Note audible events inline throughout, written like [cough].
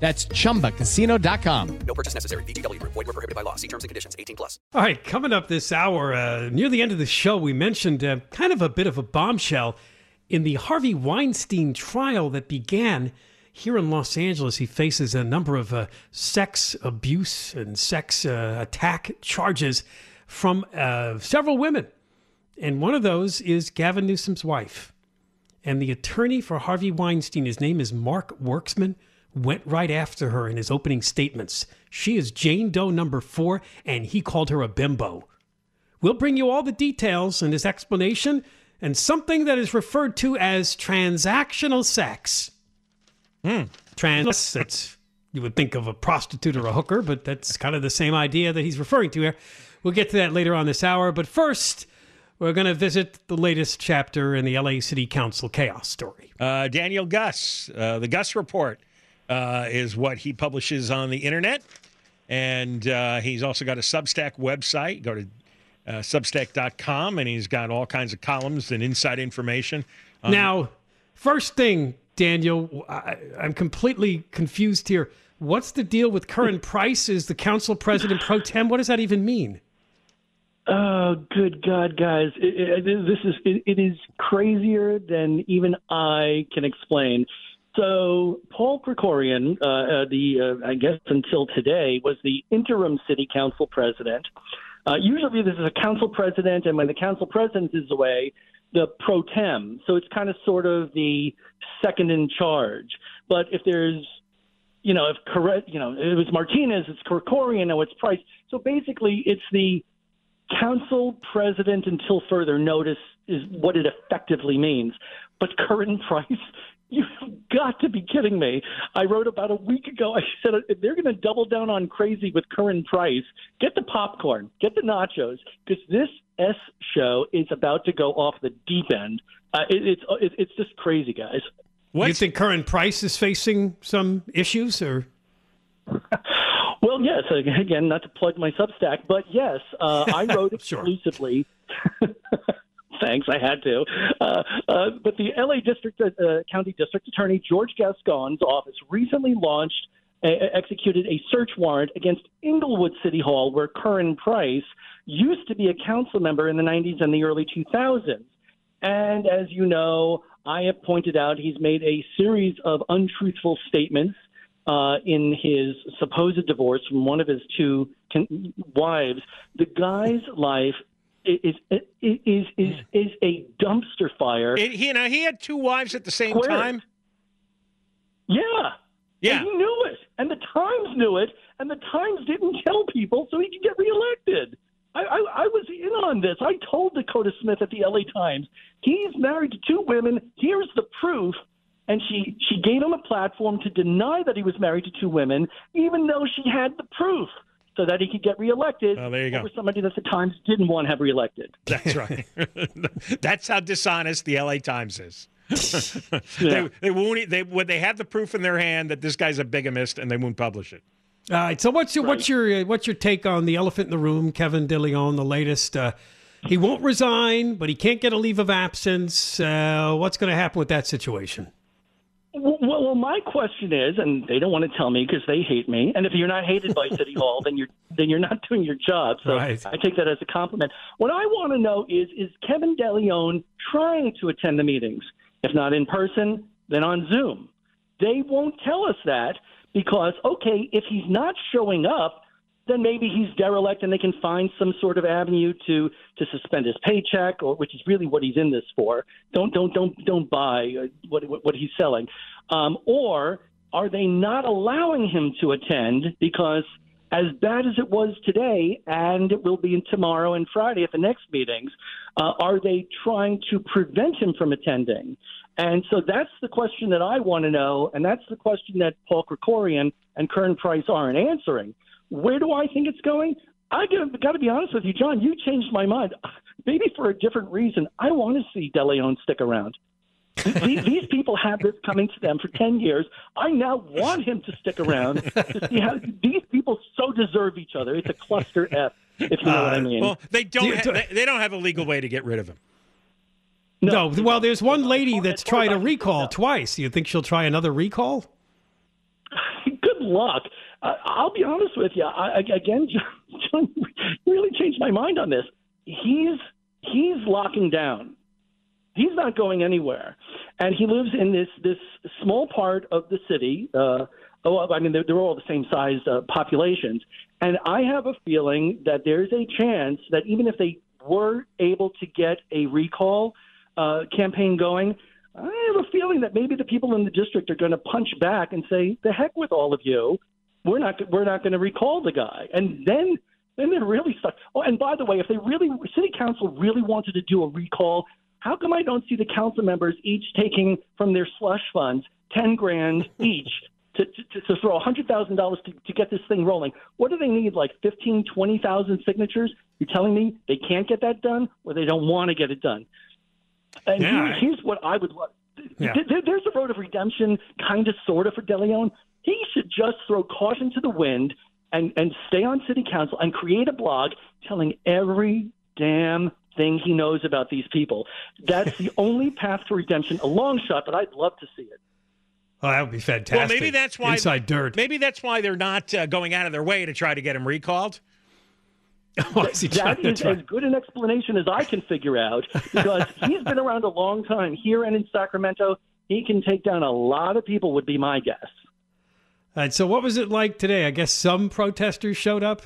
That's chumbacasino.com. No purchase necessary. VGW Group. Void were prohibited by law. See terms and conditions. 18 plus. All right, coming up this hour, uh, near the end of the show, we mentioned uh, kind of a bit of a bombshell in the Harvey Weinstein trial that began here in Los Angeles. He faces a number of uh, sex abuse and sex uh, attack charges from uh, several women. And one of those is Gavin Newsom's wife. And the attorney for Harvey Weinstein, his name is Mark Werksman went right after her in his opening statements. She is Jane Doe number four, and he called her a bimbo. We'll bring you all the details and his explanation and something that is referred to as transactional sex. Hmm. Trans, that's, you would think of a prostitute or a hooker, but that's kind of the same idea that he's referring to here. We'll get to that later on this hour, but first, we're going to visit the latest chapter in the LA City Council chaos story. Uh, Daniel Guss, uh, the Guss Report uh, is what he publishes on the internet. And uh, he's also got a Substack website. Go to uh, substack.com, and he's got all kinds of columns and inside information. on- Now, first thing, Daniel, I, I'm completely confused here. What's the deal with Curren Price? Is the council president pro tem? What does that even mean? Oh, good God, guys! It, it, this is it, it is crazier than even I can explain. So, Paul Krikorian, uh, uh, the uh, I guess until today, was the interim city council president. Uh, usually, this is a council president, and when the council president is away, the pro tem. So it's kind of sort of the second in charge. But if there's you know, if correct, you know, it was Martinez, it's Krikorian, now it's Price. So basically, it's the council president until further notice is what it effectively means. But Curren Price, you've got to be kidding me. I wrote about a week ago, I said if they're going to double down on crazy with Curren Price, get the popcorn, get the nachos, because this S show is about to go off the deep end. Uh, it, it's it, it's just crazy, guys. What? You think Curren Price is facing some issues, or [laughs] Well, yes. Again, not to plug my Substack, but yes, uh, I [laughs] wrote exclusively. [laughs] Thanks, I had to. Uh, uh, but the LA District uh, County District Attorney George Gascon's office recently launched, uh, executed a search warrant against Inglewood City Hall, where Curren Price used to be a council member in the 90s and the early 2000s. And as you know, I have pointed out he's made a series of untruthful statements uh, in his supposed divorce from one of his two wives. The guy's life is is is is, mm. is a dumpster fire. It- he, you know, he had two wives at the same time. Yeah. Yeah. And he knew it. And the Times knew it. And the Times didn't tell people so he could get reelected. I, I, I was in on this. I told Dakota Smith at the LA Times, he's married to two women. Here's the proof. And she, she gave him a platform to deny that he was married to two women, even though she had the proof so that he could get reelected Oh, there you go. over somebody that the Times didn't want to have reelected. That's right. [laughs] That's how dishonest the LA Times is. [laughs] Yeah. they, they won't. e, They when they have the proof in their hand that this guy's a bigamist, and they won't publish it. All right. So what's your what's your uh, what's your take on the elephant in the room, Kevin DeLeon, the latest? Uh, he won't resign, but he can't get a leave of absence. Uh, what's going to happen with that situation? Well, well, my question is, and they don't want to tell me because they hate me. And if you're not hated by City [laughs] Hall, then you're then you're not doing your job. So Right. I take that as a compliment. What I want to know is, is Kevin DeLeon trying to attend the meetings? If not in person, then on Zoom. They won't tell us that because, okay, if he's not showing up, then maybe he's derelict and they can find some sort of avenue to to suspend his paycheck or which is really what he's in this for. Don't don't don't don't buy uh, what what, he's selling. Um, or are they not allowing him to attend because as bad as it was today and it will be in tomorrow and Friday at the next meetings uh, are they trying to prevent him from attending? And so that's the question that I want to know and that's the question that Paul Krikorian and Curren Price aren't answering where do I think it's going? I got to be honest with you, John. You changed my mind. Maybe for a different reason. I want to see DeLeon stick around. these, these people have this coming to them for ten years. I now want him to stick around to see how these people so deserve each other. It's a cluster F, if you know what I uh, mean. Well, they don't. Do ha- they, they don't have a legal way to get rid of him. No. well, there's one lady that's tried a recall twice. You think she'll try another recall? Good luck. Uh, I'll be honest with you. I, again, [laughs] John, really changed my mind on this. He's he's locking down. He's not going anywhere, and he lives in this this small part of the city. Uh, oh, I mean, they're, they're all the same size uh, populations, and I have a feeling that there's a chance that even if they were able to get a recall uh, campaign going, I have a feeling that maybe the people in the district are going to punch back and say, "The heck with all of you! We're not we're not going to recall the guy." And then then they're really stuck. Oh, and by the way, if they really city council really wanted to do a recall, how come I don't see the council members each taking from their slush funds ten grand [laughs] each? To, to, to throw $100,000 to, to get this thing rolling. What do they need, like 15, 20,000 signatures? You're telling me they can't get that done or they don't want to get it done? And Yeah, here- here's what I would love. Yeah. There- there- there's a road of redemption, kind of, sort of, for DeLeon. He should just throw caution to the wind and, and stay on city council and create a blog telling every damn thing he knows about these people. That's the [laughs] only path to redemption, a long shot, but I'd love to see it. Oh, that would be fantastic. Well, maybe that's why inside dirt. Maybe that's why they're not uh, going out of their way to try to get him recalled. [laughs] Oh, I see, John, That is that's as good an explanation as I can figure out because [laughs] he's been around a long time here and in Sacramento. He can take down a lot of people, would be my guess. So what was it like today? I guess some protesters showed up.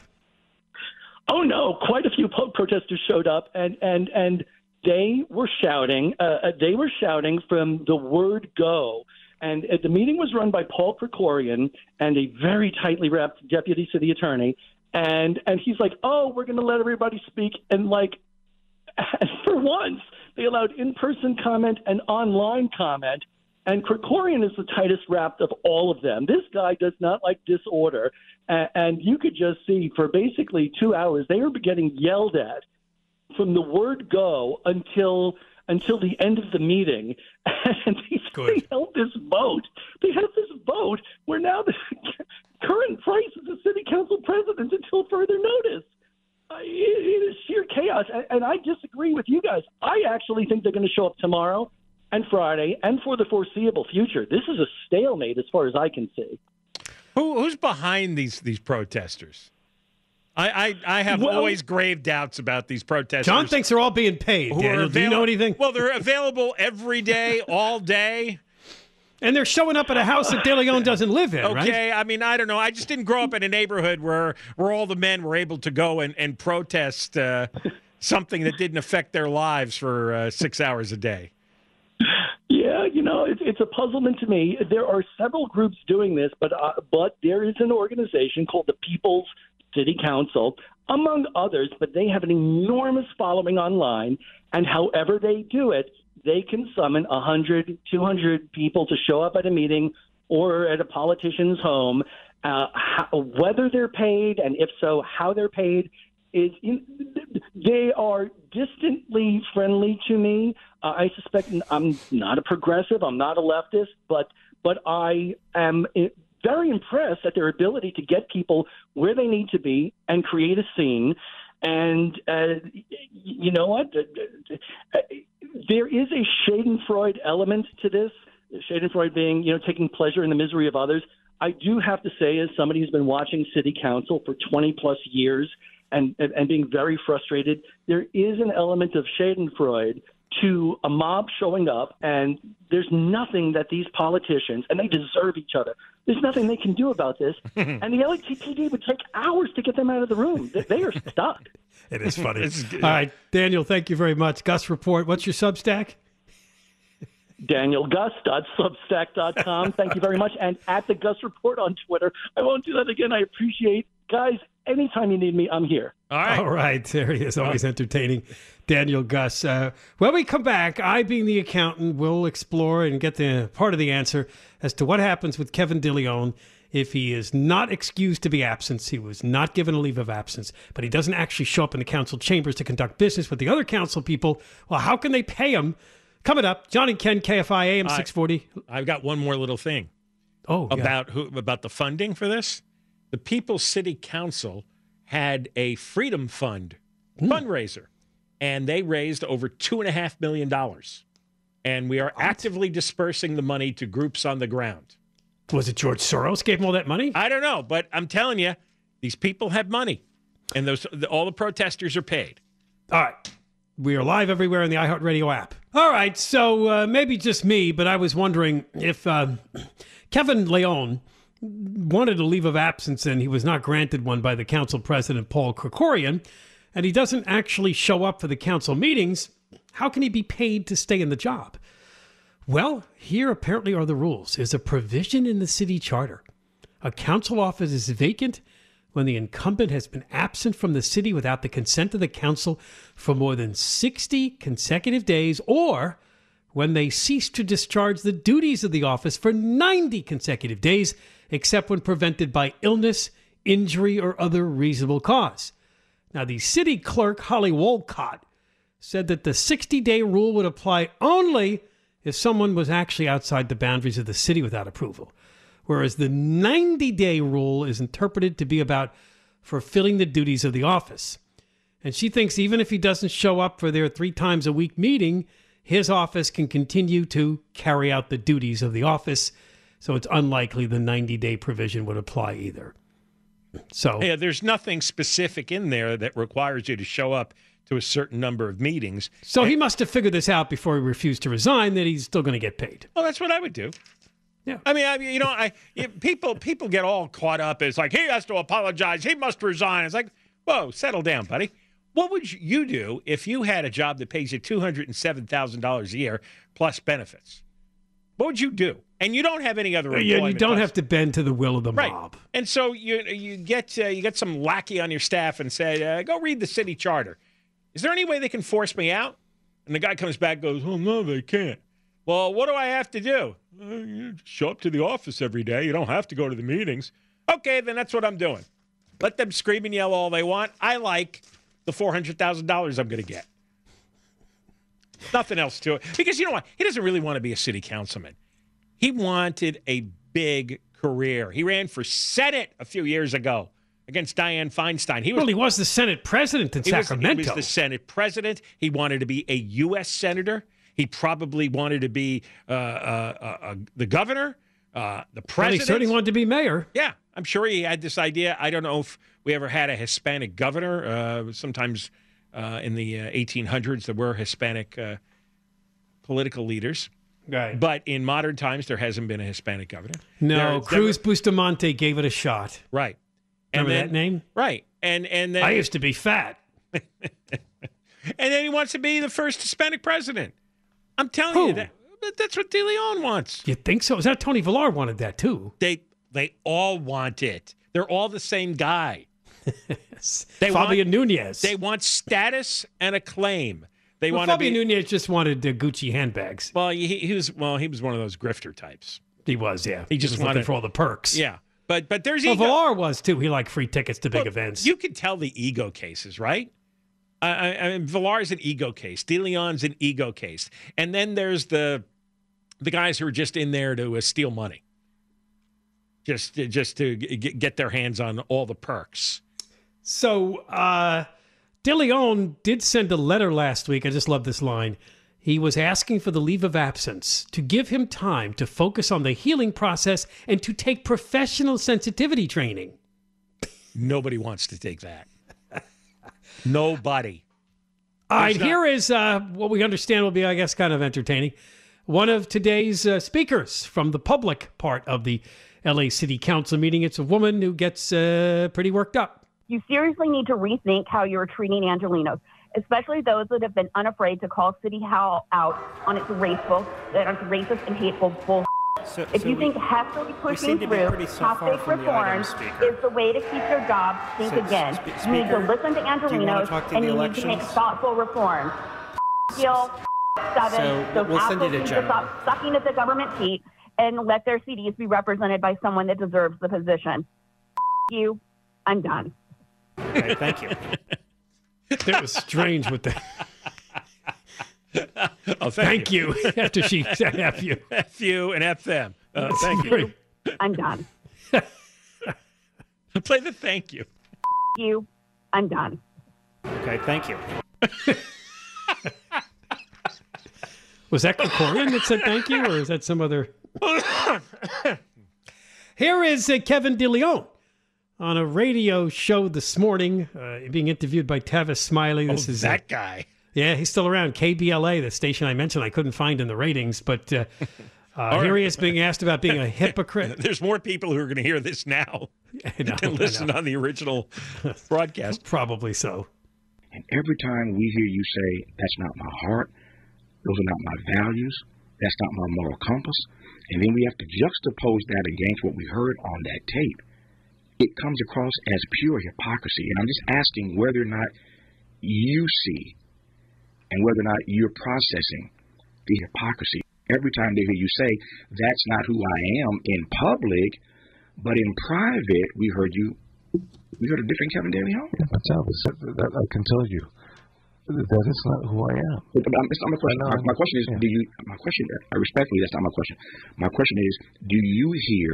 Oh no! Quite a few protesters showed up, and and and they were shouting. Uh, uh, they were shouting from the word "go." And uh, the meeting was run by Paul Krikorian and a very tightly wrapped deputy city attorney. And and he's like, "Oh, we're going to let everybody speak." And like, [laughs] and for once, they allowed in-person comment and online comment. And Krikorian is the tightest wrapped of all of them. This guy does not like disorder. And, and you could just see for basically two hours, they were getting yelled at from the word go until until the end of the meeting. [laughs] And they, they [laughs] held this vote. They had this vote where now the [laughs] Curren Price is the city council president until further notice. It, it is sheer chaos, and I disagree with you guys. I actually think they're going to show up tomorrow and Friday and for the foreseeable future. This is a stalemate as far as I can see. Who, who's behind these these protesters? I I, I have Well- always grave doubts about these protesters. John thinks they're all being paid. who are Daniel, do you know anything? Well, they're available every day, [laughs] all day. and they're showing up at a house that De Leon doesn't live in, right? Okay, I mean, I don't know. I just didn't grow up in a neighborhood where where all the men were able to go and and protest uh, something that didn't affect their lives for uh, six hours a day. You know, it's, it's a puzzlement to me. There are several groups doing this, but uh, but there is an organization called the People's City Council, among others. But they have an enormous following online, and however they do it, they can summon 100, 200 people to show up at a meeting or at a politician's home. Uh, how, whether they're paid, and if so, how they're paid, is they are distantly friendly to me. Uh, I suspect I'm not a progressive. I'm not a leftist, but but I am very impressed at their ability to get people where they need to be and create a scene. And uh, you know what? There is a Schadenfreude element to this. Schadenfreude being, you know, taking pleasure in the misery of others. I do have to say, as somebody who's been watching city council for 20 plus years and, and, and being very frustrated, there is an element of Schadenfreude to a mob showing up, and there's nothing that these politicians, and they deserve each other, there's nothing they can do about this. [laughs] and the LAPD would take hours to get them out of the room. They, they are stuck. [laughs] It is funny. All right, Daniel, thank you very much. Guss Report, what's your Substack? DanielGuss.substack.com. Thank you very much. And at the Guss Report on Twitter. I won't do that again. I appreciate guys. Anytime you need me, I'm here. All right. All right. There he is. Always entertaining. Daniel Guss. Uh, when we come back, I, being the accountant, will explore and get the part of the answer as to what happens with Kevin DeLeon if he is not excused to be absent. He was not given a leave of absence, but he doesn't actually show up in the council chambers to conduct business with the other council people. Well, how can they pay him? Coming up, John and Ken, KFI AM 640. I've got one more little thing. Oh, yeah. about who about the funding for this. The People's City Council had a Freedom Fund Hmm. fundraiser, and they raised over two and a half million dollars. And we are actively dispersing the money to groups on the ground. Was it George Soros gave him all that money? I don't know, but I'm telling you, these people have money, and those all the protesters are paid. All right. We are live everywhere in the iHeartRadio app. All right. So uh, maybe just me, but I was wondering if uh, Kevin Leon wanted a leave of absence and he was not granted one by the council president, Paul Krikorian, and he doesn't actually show up for the council meetings, how can he be paid to stay in the job? Well, here apparently are the rules. There's a provision in the city charter. A council office is vacant when the incumbent has been absent from the city without the consent of the council for more than 60 consecutive days or when they cease to discharge the duties of the office for 90 consecutive days, except when prevented by illness, injury, or other reasonable cause. Now, the city clerk, Holly Wolcott, said that the 60 day rule would apply only if someone was actually outside the boundaries of the city without approval, whereas the 90 day rule is interpreted to be about fulfilling the duties of the office. And she thinks even if he doesn't show up for their three times a week meeting, his office can continue to carry out the duties of the office. So it's unlikely the 90 day provision would apply either. So Yeah, there's nothing specific in there that requires you to show up to a certain number of meetings. So he must have figured this out before he refused to resign that he's still going to get paid. Well, that's what I would do. Yeah. I mean, I you know, I you- people people get all caught up. It's like he has to apologize. He must resign. It's like, whoa, settle down, buddy. What would you do if you had a job that pays you two hundred and seven thousand dollars a year plus benefits? What would you do? And you don't have any other. Yeah, you don't have to bend to the will of the Right. mob. And so you you get uh, you get some lackey on your staff and say, uh, "Go read the city charter." Is there any way they can force me out? And the guy comes back, goes, "Oh no, they can't." Well, what do I have to do? "Uh, you show up to the office every day. You don't have to go to the meetings. Okay, then that's what I'm doing. Let them scream and yell all they want. I like the four hundred thousand dollars I'm going to get. Nothing else to it. Because you know what? He doesn't really want to be a city councilman. He wanted a big career. He ran for Senate a few years ago against Dianne Feinstein. He was Well, he was the Senate president in he was, Sacramento. he was the Senate president. He wanted to be a U.S. senator. He probably wanted to be uh, uh, uh, uh, the governor, uh, the Well, he certainly wanted to be mayor. Yeah, I'm sure he had this idea. I don't know if we ever had a Hispanic governor. Uh, sometimes uh, in the uh, 1800s, there were Hispanic uh, political leaders. Right. But in modern times, there hasn't been a Hispanic governor. No, There's Cruz Bustamante gave it a shot. right. Remember then, that name? Right. And and then I used to be fat. [laughs] and then he wants to be the first Hispanic president. I'm telling Who? you that but that's what De Leon wants. You think so? Is that Tony Villar wanted that too? They they all want it. They're all the same guy. [laughs] They Fabian want, Nunez. They want status and acclaim. They well, want to Fabian be. Nunez just wanted the Gucci handbags. Well, he, he was well. He was one of those grifter types. He was, yeah. He just looking wanted- for all the perks. Yeah, but but there's Well, ego. Villar was too. He liked free tickets to big Well, events. You can tell the ego cases, right? I, I, I mean, Villar's an ego case. De Leon's an ego case, and then there's the the guys who are just in there to uh, steal money. just just to g- get their hands on all the perks. So, uh, DeLeon did send a letter last week. I just love this line. He was asking for the leave of absence to give him time to focus on the healing process and to take professional sensitivity training. Nobody wants to take that. [laughs] Nobody. All right, not- here is uh, what we understand will be, I guess, kind of entertaining. One of today's uh, speakers from the public part of the LA City Council meeting. It's a woman who gets uh, pretty worked up. You seriously need to rethink how you're treating Angelenos, especially those that have been unafraid to call City Hall out on its raceful, on its racist and hateful bull. So, If so you we- think heftily pushing to through so toxic from the Speaker. is the way to keep your job, think So, again. spe- you need to Speaker, listen to do you wanna Angelenos talk to and you need to make elections? thoughtful reforms. Deal seven. So, those we'll send you assholes to to stop sucking at the government teat and let their CDs be represented by someone that deserves the position. you. I'm done. Okay, thank you. [laughs] That was strange with that. [laughs] Oh, Thank you. [laughs] After she said F you. F you and F them. Uh, thank you. I'm done. Play the thank you. You. I'm done. Okay, thank you. Was that Krikorian that said thank you, or is that some other? Here is uh, Kevin DeLeon on a radio show this morning, uh, being interviewed by Tavis Smiley. This oh, is uh, that guy. yeah, he's still around. KBLA, the station I mentioned, I couldn't find in the ratings, but uh, [laughs] uh, here he is being asked about being a [laughs] hypocrite. There's more people who are going to hear this now [laughs] I know, than listen on the original broadcast. Probably so. And every time we hear you say, that's not my heart, those are not my values, that's not my moral compass, and then we have to juxtapose that against what we heard on that tape, it comes across as pure hypocrisy. And I'm just asking whether or not you see and whether or not you're processing the hypocrisy. Every time they hear you say, that's not who I am in public, but in private, we heard you, we heard a different Kevin De Leon. That's Elvis. That, that, I can tell you that is not who I am. But, but it's not my question. My, my question is, understand. do you? My question, I respectfully, that's not my question. My question is, do you hear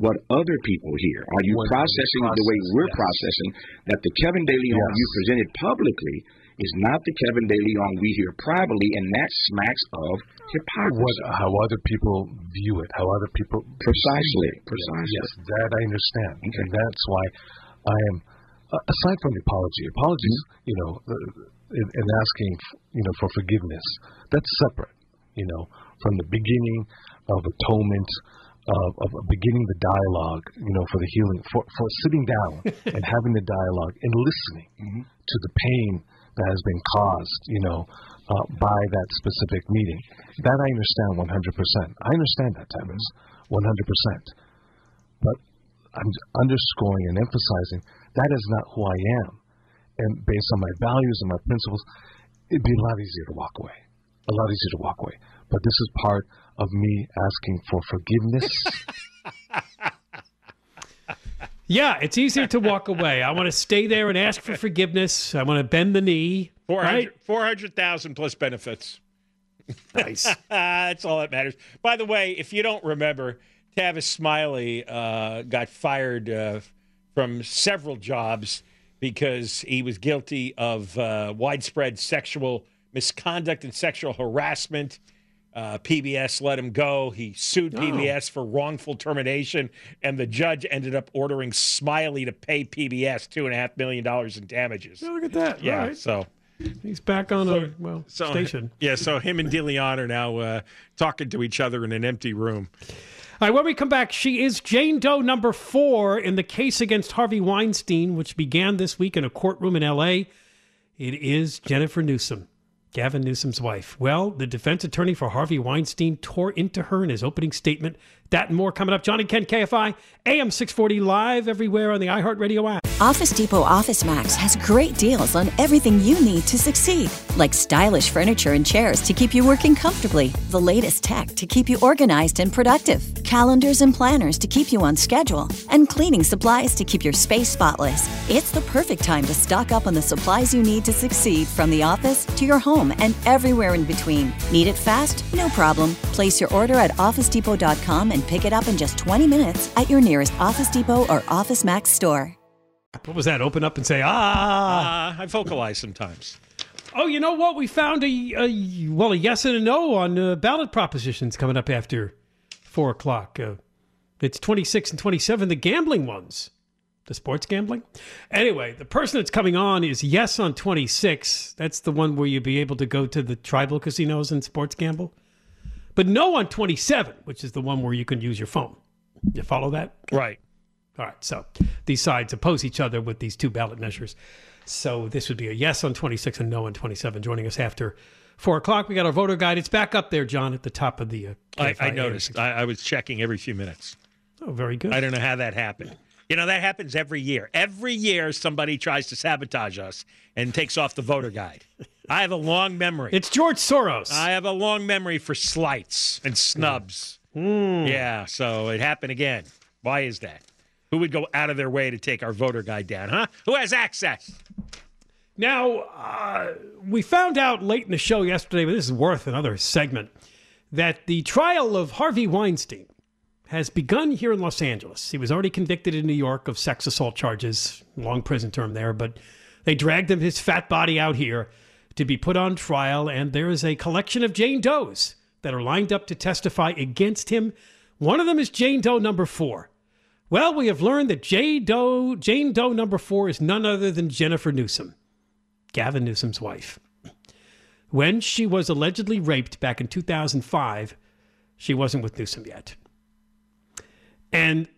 what other people hear? Are you processing the way we're yes. processing that the Kevin De Leon Yes. you presented publicly is not the Kevin De Leon we hear privately, and that smacks of hypocrisy. What, how other people view it, how other people Precisely, precisely. Yes, that I understand, Okay. and that's why I am. Uh, aside from the apology, apologies, Mm-hmm. you know, uh, in, in asking, you know, for forgiveness, that's separate. You know, from the beginning of atonement, of, of beginning the dialogue, you know, for the healing, for for sitting down [laughs] and having the dialogue and listening Mm-hmm. to the pain that has been caused, you know, uh, by that specific meeting. That I understand 100%. I understand that, Tavis, 100%. But I'm underscoring and emphasizing that is not who I am. And based on my values and my principles, it'd be a lot easier to walk away. A lot easier to walk away. But this is part of me asking for forgiveness. [laughs] Yeah, it's easier to walk away. I want to stay there and ask for forgiveness. I want to bend the knee. 400 Right? 400,000 plus benefits. [laughs] Nice. [laughs] That's all that matters. By the way, if you don't remember, Tavis Smiley uh, got fired uh, from several jobs because he was guilty of uh, widespread sexual misconduct and sexual harassment. Uh, PBS let him go. He sued PBS for wrongful termination, and the judge ended up ordering Smiley to pay PBS two and a half million dollars in damages. Look at that. Yeah, All right. so He's back on a well so station. [laughs] Yeah, so him and DeLeon are now uh, talking to each other in an empty room. All right, when we come back, she is Jane Doe number four in the case against Harvey Weinstein, which began this week in a courtroom in L.A. It is Jennifer Newsom, Gavin Newsom's wife. Well, the defense attorney for Harvey Weinstein tore into her in his opening statement. That and more coming up. Johnny Kent, KFI, AM 640, live everywhere on the iHeartRadio app. Office Depot Office Max has great deals on everything you need to succeed, like stylish furniture and chairs to keep you working comfortably, the latest tech to keep you organized and productive, calendars and planners to keep you on schedule, and cleaning supplies to keep your space spotless. It's the perfect time to stock up on the supplies you need to succeed from the office to your home and everywhere in between. Need it fast? No problem. Place your order at OfficeDepot.com and and pick it up in just 20 minutes at your nearest Office Depot or Office Max store. What was that? Open up and say, ah. Uh, I vocalize sometimes. Oh, you know what? We found a, a well, a yes and a no on uh, ballot propositions coming up after four o'clock. Uh, it's 26 and 27, the gambling ones, the sports gambling. Anyway, the person that's coming on is yes on 26. That's the one where you'll be able to go to the tribal casinos and sports gamble. But no on 27, which is the one where you can use your phone. You follow that? Right. All right. So these sides oppose each other with these two ballot measures. So this would be a yes on 26 and no on 27. Joining us after four o'clock, we got our voter guide. It's back up there, John, at the top of the. Uh, I, I noticed. I, I was checking every few minutes. Oh, very good. I don't know how that happened. You know, that happens every year. Every year, somebody tries to sabotage us and takes off the voter guide. I have a long memory. It's George Soros. I have a long memory for slights and snubs. Mm. Yeah, so it happened again. Why is that? Who would go out of their way to take our voter guide down, huh? Who has access? Now, uh, we found out late in the show yesterday, but this is worth another segment, that the trial of Harvey Weinstein has begun here in Los Angeles. He was already convicted in New York of sex assault charges, long prison term there, but they dragged him, his fat body out here to be put on trial, and there is a collection of Jane Does that are lined up to testify against him. One of them is Jane Doe number four. Well, we have learned that Jane Doe, Jane Doe number four is none other than Jennifer Newsom, Gavin Newsom's wife. When she was allegedly raped back in 2005, she wasn't with Newsom yet. And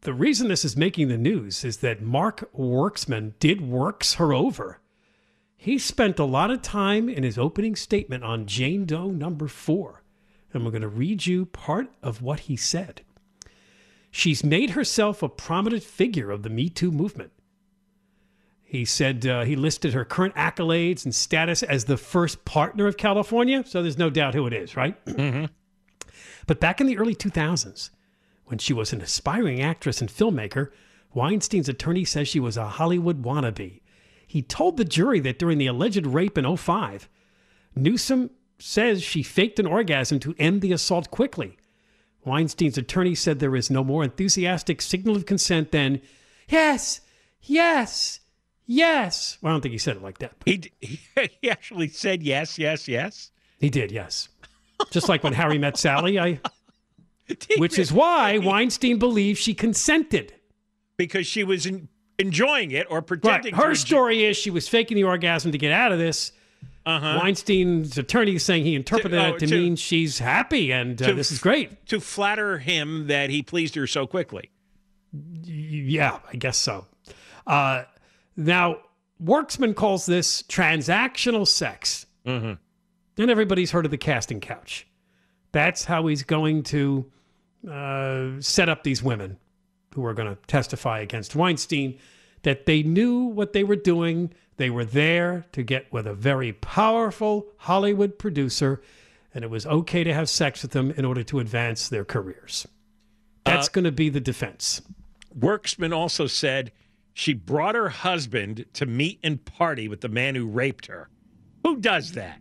the reason this is making the news is that Mark Werksman did works her over. He spent a lot of time in his opening statement on Jane Doe number four. And we're going to read you part of what he said. She's made herself a prominent figure of the Me Too movement. He said uh, he listed her current accolades and status as the first partner of California, so there's no doubt who it is, right? [clears throat] Mm-hmm. But back in the early 2000s, when she was an aspiring actress and filmmaker, Weinstein's attorney says she was a Hollywood wannabe. He told the jury that during the alleged rape in 05, Newsom says she faked an orgasm to end the assault quickly. Weinstein's attorney said there is no more enthusiastic signal of consent than, yes, yes, yes. Well, I don't think he said it like that. He, [laughs] he, he actually said yes, yes, yes. He did, yes. Just like when Harry met Sally, I. [laughs] Which is why Weinstein believes she consented. Because she was in, enjoying it or Right. Her to story is she was faking the orgasm to get out of this. Uh-huh. Weinstein's attorney is saying he interpreted To- oh, to, to- mean she's happy and uh, to- this is great. to flatter him that he pleased her so quickly. Yeah, I guess so. Uh, now, Werksman calls this transactional sex. Mm-hmm. And everybody's heard of the casting couch. That's how he's going to uh, set up these women who are going to testify against Weinstein that they knew what they were doing. They were there to get with a very powerful Hollywood producer, and it was okay to have sex with them in order to advance their careers. That's uh, going to be the defense. Werksman also said she brought her husband to meet and party with the man who raped her. Who does that?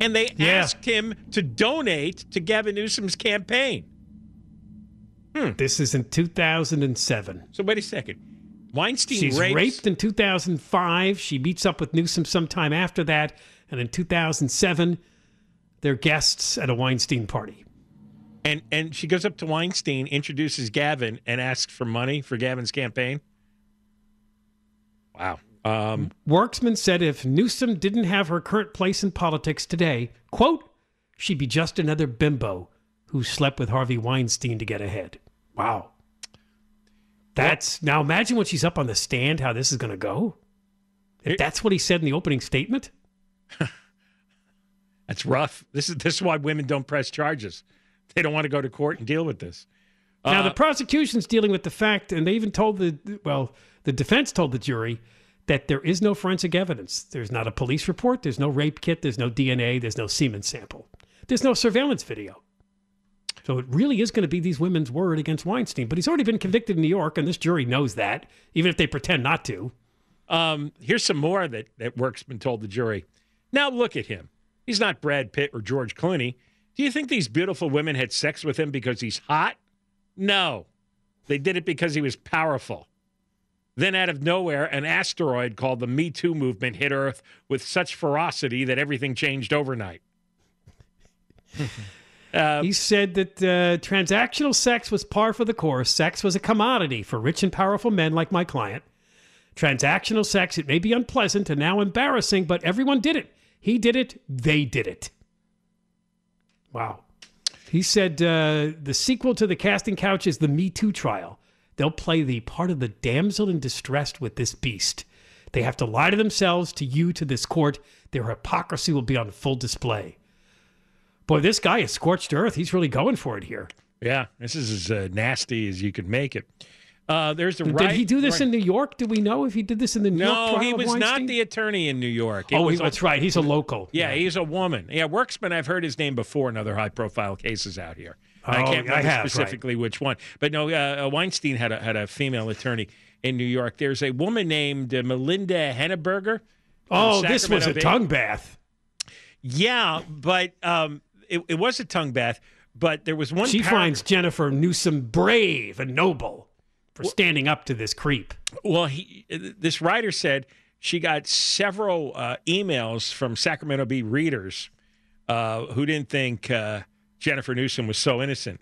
And they Yeah. asked him to donate to Gavin Newsom's campaign. Hmm. This is in 2007. So wait a second. Weinstein She's rapes, raped in 2005. She meets up with Newsom sometime after that. And in 2007, they're guests at a Weinstein party. and and she goes up to Weinstein, introduces Gavin, and asks for money for Gavin's campaign. Wow. Um, Werksman said if Newsom didn't have her current place in politics today, quote, she'd be just another bimbo who slept with Harvey Weinstein to get ahead. Wow. That's now imagine when she's up on the stand, how this is going to go. If that's what he said in the opening statement. [laughs] that's rough. This is this is why women don't press charges. They don't want to go to court and deal with this. Now Uh, the prosecution's dealing with the fact, and they even told the well, the defense told the jury that there is no forensic evidence. There's not a police report. There's no rape kit. There's no DNA. There's no semen sample. There's no surveillance video. So it really is going to be these women's word against Weinstein. But he's already been convicted in New York, and this jury knows that, even if they pretend not to. Um, here's some more that that Werksman told the jury. Now look at him. He's not Brad Pitt or George Clooney. Do you think these beautiful women had sex with him because he's hot? No. They did it because he was powerful. Then, out of nowhere, an asteroid called the Me Too movement hit Earth with such ferocity that everything changed overnight. [laughs] Uh, he said that uh, transactional sex was par for the course. Sex was a commodity for rich and powerful men like my client. Transactional sex, it may be unpleasant and now embarrassing, but everyone did it. He did it, they did it. Wow. He said uh, the sequel to the casting couch is the Me Too trial. They'll play the part of the damsel in distress with this beast. They have to lie to themselves, to you, to this court. Their hypocrisy will be on full display. Boy, this guy is scorched earth. He's really going for it here. Yeah, this is as uh, nasty as you could make it. Uh, there's the right, Did he do this right- in New York? Do we know if he did this in the New York No, he was not the attorney in New York. It Oh, he, was that's right. He's a local. Yeah, he's a woman. Yeah, Werksman. I've heard his name before in other high-profile cases out here. I Oh, can't I remember have, right. specifically which one, but no, uh, Weinstein had a had a female attorney in New York. There's a woman named uh, Melinda Henneberger. Oh, this was a Bay. tongue bath. Yeah, but um, it, it was a tongue bath. But there was one. She paragraph- finds Jennifer Newsom brave and noble for standing up to this creep. Well, he, this writer said she got several uh, emails from Sacramento Bee readers uh, who didn't think uh, Jennifer Newsom was so innocent.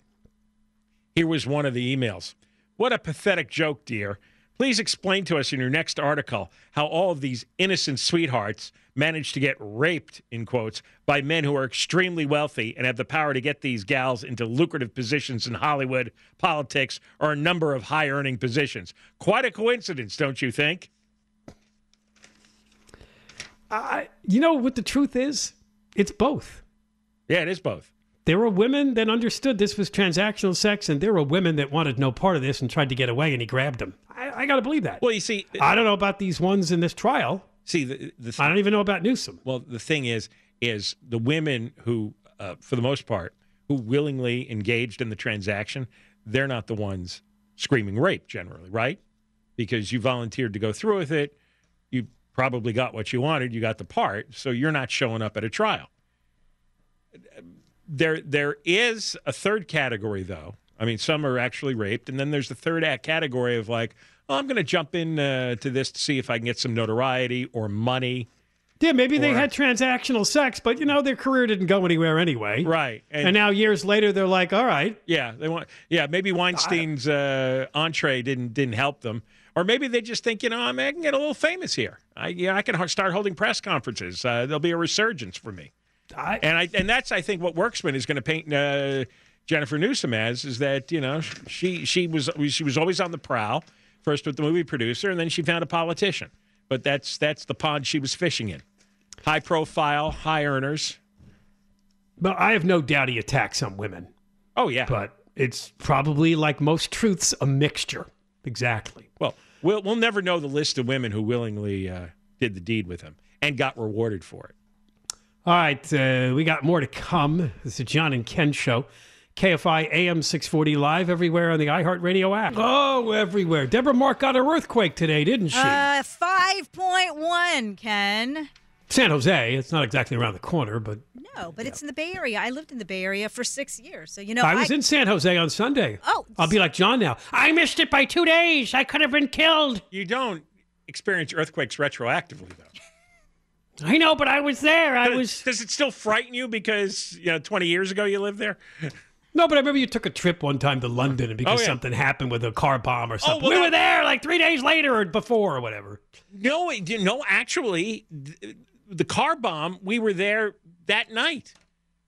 Here was one of the emails. What a pathetic joke, dear. Please explain to us in your next article how all of these innocent sweethearts managed to get raped, in quotes, by men who are extremely wealthy and have the power to get these gals into lucrative positions in Hollywood, politics, or a number of high earning positions. Quite a coincidence, don't you think? I, you know what the truth is? It's both. Yeah, it is both. There were women that understood this was transactional sex, and there were women that wanted no part of this and tried to get away, and he grabbed them. I, I got to believe that. Well, you see, I don't know about these ones in this trial. See, the, the I don't even know about Newsom. Well, the thing is, is the women who, uh, for the most part, who willingly engaged in the transaction, they're not the ones screaming rape generally, right? Because you volunteered to go through with it, you probably got what you wanted, you got the part, so you're not showing up at a trial. There, there is a third category, though. I mean, some are actually raped, and then there's the third act category of like, I'm going to jump in uh, to this to see if I can get some notoriety or money. Yeah, maybe they had transactional sex, but you know their career didn't go anywhere anyway. Right. And, now years later, they're like, "All right, Yeah, they want. Yeah, maybe Weinstein's uh, entree didn't didn't help them, or maybe they just think, you know, I, mean, I can get a little famous here. I yeah, I can start holding press conferences. Uh, there'll be a resurgence for me. I, and I and that's I think what Werksman is going to paint uh, Jennifer Newsom as is that you know she she was she was always on the prowl, first with the movie producer, and then she found a politician. But that's that's the pond she was fishing in. High profile, high earners. But I have no doubt he attacked some women. Oh yeah, but it's probably like most truths, a mixture. Exactly. Well, we'll we'll never know the list of women who willingly uh, did the deed with him and got rewarded for it. All right, uh, we got more to come. This is John and Ken show. KFI AM 640 live everywhere on the iHeartRadio app. Oh, everywhere. Deborah Mark got her earthquake today, didn't she? Uh, 5.1, Ken. San Jose. It's not exactly around the corner, but No, but it's in the Bay Area. I lived in the Bay Area for six years. So, you know, I was in San Jose on Sunday. Oh. I'll be like John now. I missed it by two days. I could have been killed. You don't experience earthquakes retroactively, though. I know, but I was there. I Does- was. Does it still frighten you because you know 20 years ago you lived there? No, but I remember you took a trip one time to London and because Oh, yeah. something happened with a car bomb or oh, something. well, we that- were there like three days later or before or whatever. No, didn't- no. Actually, the car bomb. We were there that night.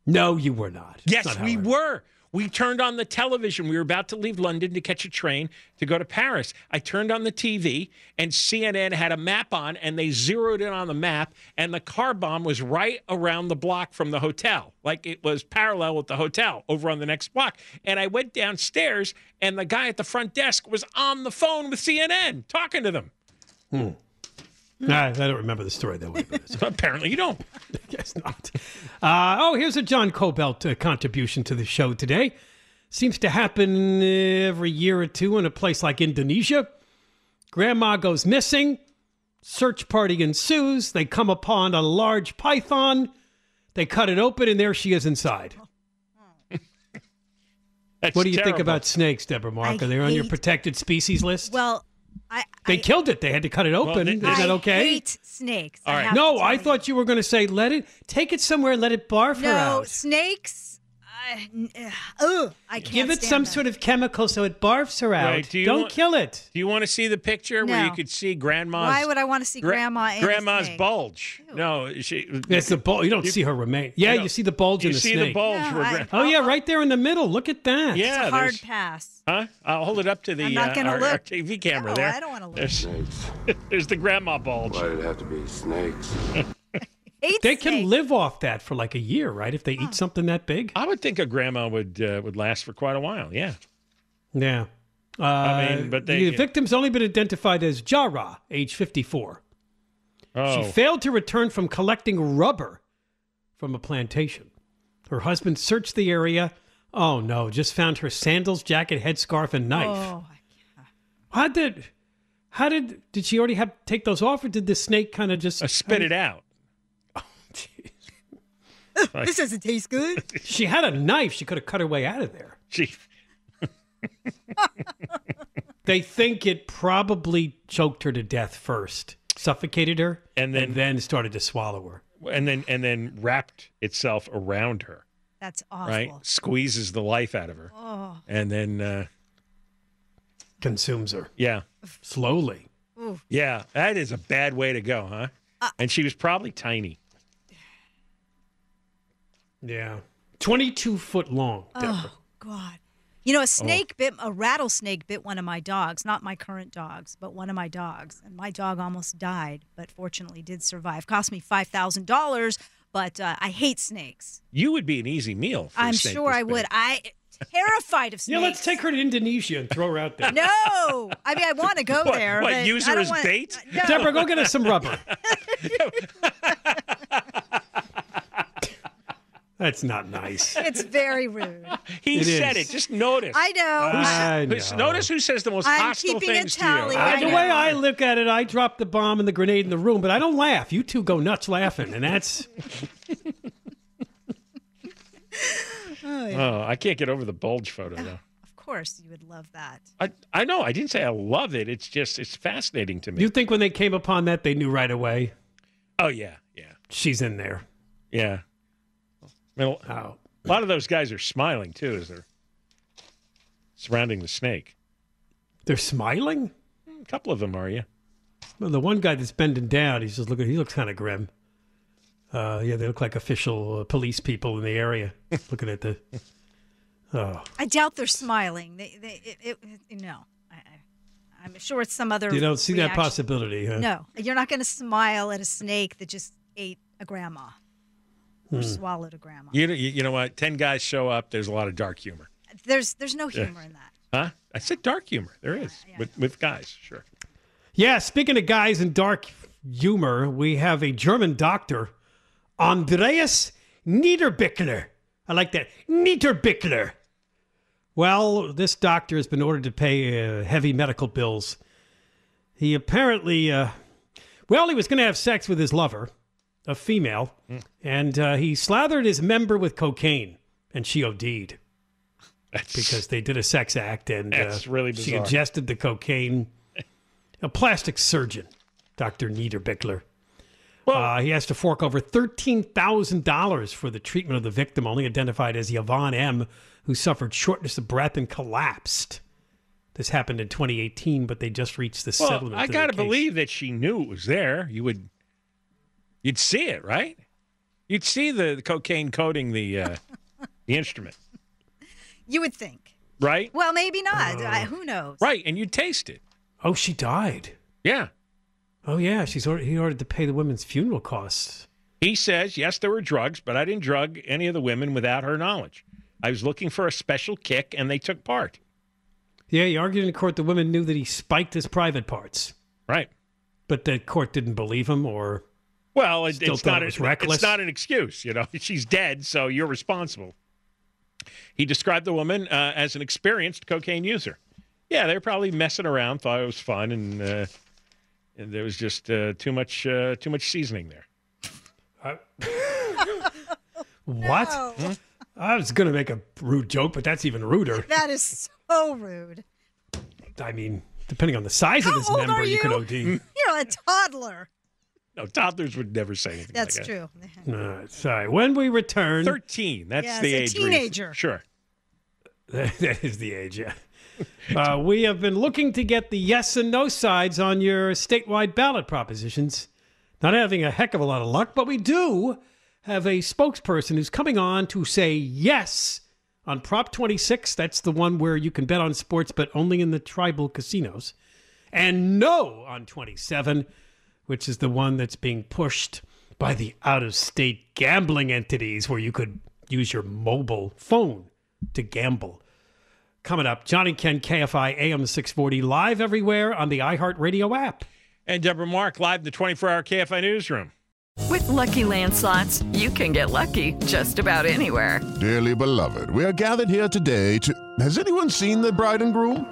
No, you were not. Yes, not we were. We turned on the television. We were about to leave London to catch a train to go to Paris. I turned on the TV, and CNN had a map on, and they zeroed in on the map, and the car bomb was right around the block from the hotel. Like it was parallel with the hotel over on the next block. And I went downstairs, and the guy at the front desk was on the phone with CNN talking to them. Hmm. Nah, I don't remember the story that way. But [laughs] Apparently, you don't. [laughs] I Guess not. Uh, oh, here's a John Kobylt uh, contribution to the show today. Seems to happen every year or two in a place like Indonesia. Grandma goes missing. Search party ensues. They come upon a large python. They cut it open, and there she is inside. [laughs] That's what do you think about snakes, Deborah Mark? I Are they on your hate- protected species list? Well, I they I, killed it. They had to cut it open. th- Is this- that I okay? hate snakes. All I no, I tell thought you were going to say let it take it somewhere and let it barf her out. No, snakes. I, ugh, I can't Give it stand some them. sort of chemical so it barfs her out. Right, do you Don't want- kill it. Do you want to see the picture where you could see grandma's Why would I want to see gra- grandma and grandma's snake? bulge? No, she. It's the bulge. You don't see her remain. Yeah, you you, see the bulge You in the snake. You see snake. the bulge. No, I- gra- Oh yeah, right there in the middle. Look at that. yeah, It's a hard pass. Huh? I'll hold it up to the I'm not uh, gonna our, look. our TV camera No, there. I don't wanna look. There's, Snakes. [laughs] there's the grandma bulge. Why did it have to be snakes? [laughs] Hate They can snakes. live off that for like a year, right? If they eat something that big. I would think a grandma would uh, would last for quite a while. Yeah. Yeah. Uh, I mean, but they- the victim's only been identified as Jara, age 54. Oh, She failed to return from collecting rubber from a plantation. Her husband searched the area. Oh no, just found her sandals, jacket, headscarf, and knife. Oh, How did how did did she already have take those off or did the snake kind of just uh, spit it out. [laughs] this doesn't taste good. [laughs] She had a knife. She could have cut her way out of there. She. [laughs] They think it probably choked her to death first, suffocated her, And then- then started to swallow her. and then and then wrapped itself around her. That's awful. Right, squeezes the life out of her, Oh, and then uh, Consumes her yeah, slowly. ooh. yeah, that is a bad way to go, huh? Uh, and she was probably tiny. Yeah, twenty-two foot long. Deborah. oh God. You know, a snake bit, a rattlesnake bit one of my dogs, not my current dogs, but one of my dogs. And my dog almost died, but fortunately did survive. Cost me $5,000, but uh, I hate snakes. You would be an easy meal. For a I'm snake sure this I would. big. I terrified of snakes. [laughs] Yeah, let's take her to Indonesia and throw her out there. No, I mean I want to go [laughs] What- there. what, but use her as want- bait? No. Deborah, go get us some rubber. [laughs] That's not nice. [laughs] It's very rude. [laughs] He It said is. it. Just notice. I know. I know. Notice who says the most I'm hostile keeping a things to tally. you. I the know. way I look at it, I drop the bomb and the grenade in the room, but I don't laugh. You two go nuts laughing, and that's [laughs] oh, oh, I can't get over the bulge photo ah, though. Of course, you would love that. I I know. I didn't say I love it. It's just it's fascinating to me. you think when they came upon that, they knew right away oh yeah, yeah, she's in there. yeah. I mean, a lot of those guys are smiling too as they're surrounding the snake. they're smiling. A couple of them are, yeah. Well, the one guy that's bending down, he's just looking. He looks kind of grim. Uh, yeah, they look like official uh, police people in the area, [laughs] looking at the. Oh, I doubt they're smiling. They, they, it, it, it- no. I, I, I'm sure it's some other. you don't see that possibility, huh? No, you're not going to smile at a snake that just ate a grandma Hmm. or swallowed a grandma. You know, you, you know what? Ten guys show up. There's a lot of dark humor, There's, there's no humor in that. huh? I said dark humor. There is with with guys, sure. Yeah, speaking of guys and dark humor, we have a German doctor, Andreas Niederbichler. I like that. Niederbichler. Well, this doctor has been ordered to pay uh, heavy medical bills. He apparently, uh, well, he was going to have sex with his lover, a female, and uh, he slathered his member with cocaine, and she OD'd That's because they did a sex act and That's uh, really she ingested the cocaine. A plastic surgeon, Dr. Niederbichler. uh, he has to fork over $13,000 for the treatment of the victim, only identified as Yvonne M., who suffered shortness of breath and collapsed. This happened in 2018, but they just reached the well, settlement. I gotta believe that she knew it was there. You would, you'd see it, right? You'd see the, the cocaine coating the uh, [laughs] the instrument, You would think. right? Well, maybe not. Uh, I, who knows? Right, and you'd taste it. Oh, she died. Yeah. Oh, yeah. She's ordered, he ordered to pay the women's funeral costs. He says, yes, there were drugs, but I didn't drug any of the women without her knowledge. I was looking for a special kick, and they took part. Yeah, he argued in court the women knew that he spiked his private parts, Right. but the court didn't believe him or. Well, it, it's not it a, it's not an excuse. You know, [laughs] she's dead, so you're responsible. He described the woman uh, as an experienced cocaine user. Yeah, they were probably messing around, thought it was fun, and, uh, and there was just uh, too much uh, too much seasoning there. [laughs] What? No. I was going to make a rude joke, but that's even ruder. [laughs] That is so rude. I mean, depending on the size How of this member, are you could? OD. You're a toddler. No, toddlers would never say anything. That's like true. No, sorry. When we return, 13. That's Yeah, the it's age. a where you- teenager. Sure. [laughs] that is the age, yeah. uh, we have been looking to get the yes and no sides on your statewide ballot propositions. Not having a heck of a lot of luck, but we do have a spokesperson who's coming on to say yes on Prop 26. That's the one where you can bet on sports, but only in the tribal casinos. And no on 27, which is the one that's being pushed by the out of state gambling entities where you could use your mobile phone to gamble. Coming up, John and Ken KFI AM 640 live everywhere on the iHeartRadio app. And Deborah Mark live in the 24 hour KFI newsroom. With Lucky Land slots, you can get lucky just about anywhere. Dearly beloved, we are gathered here today to. Has anyone seen the bride and groom?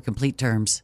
complete terms.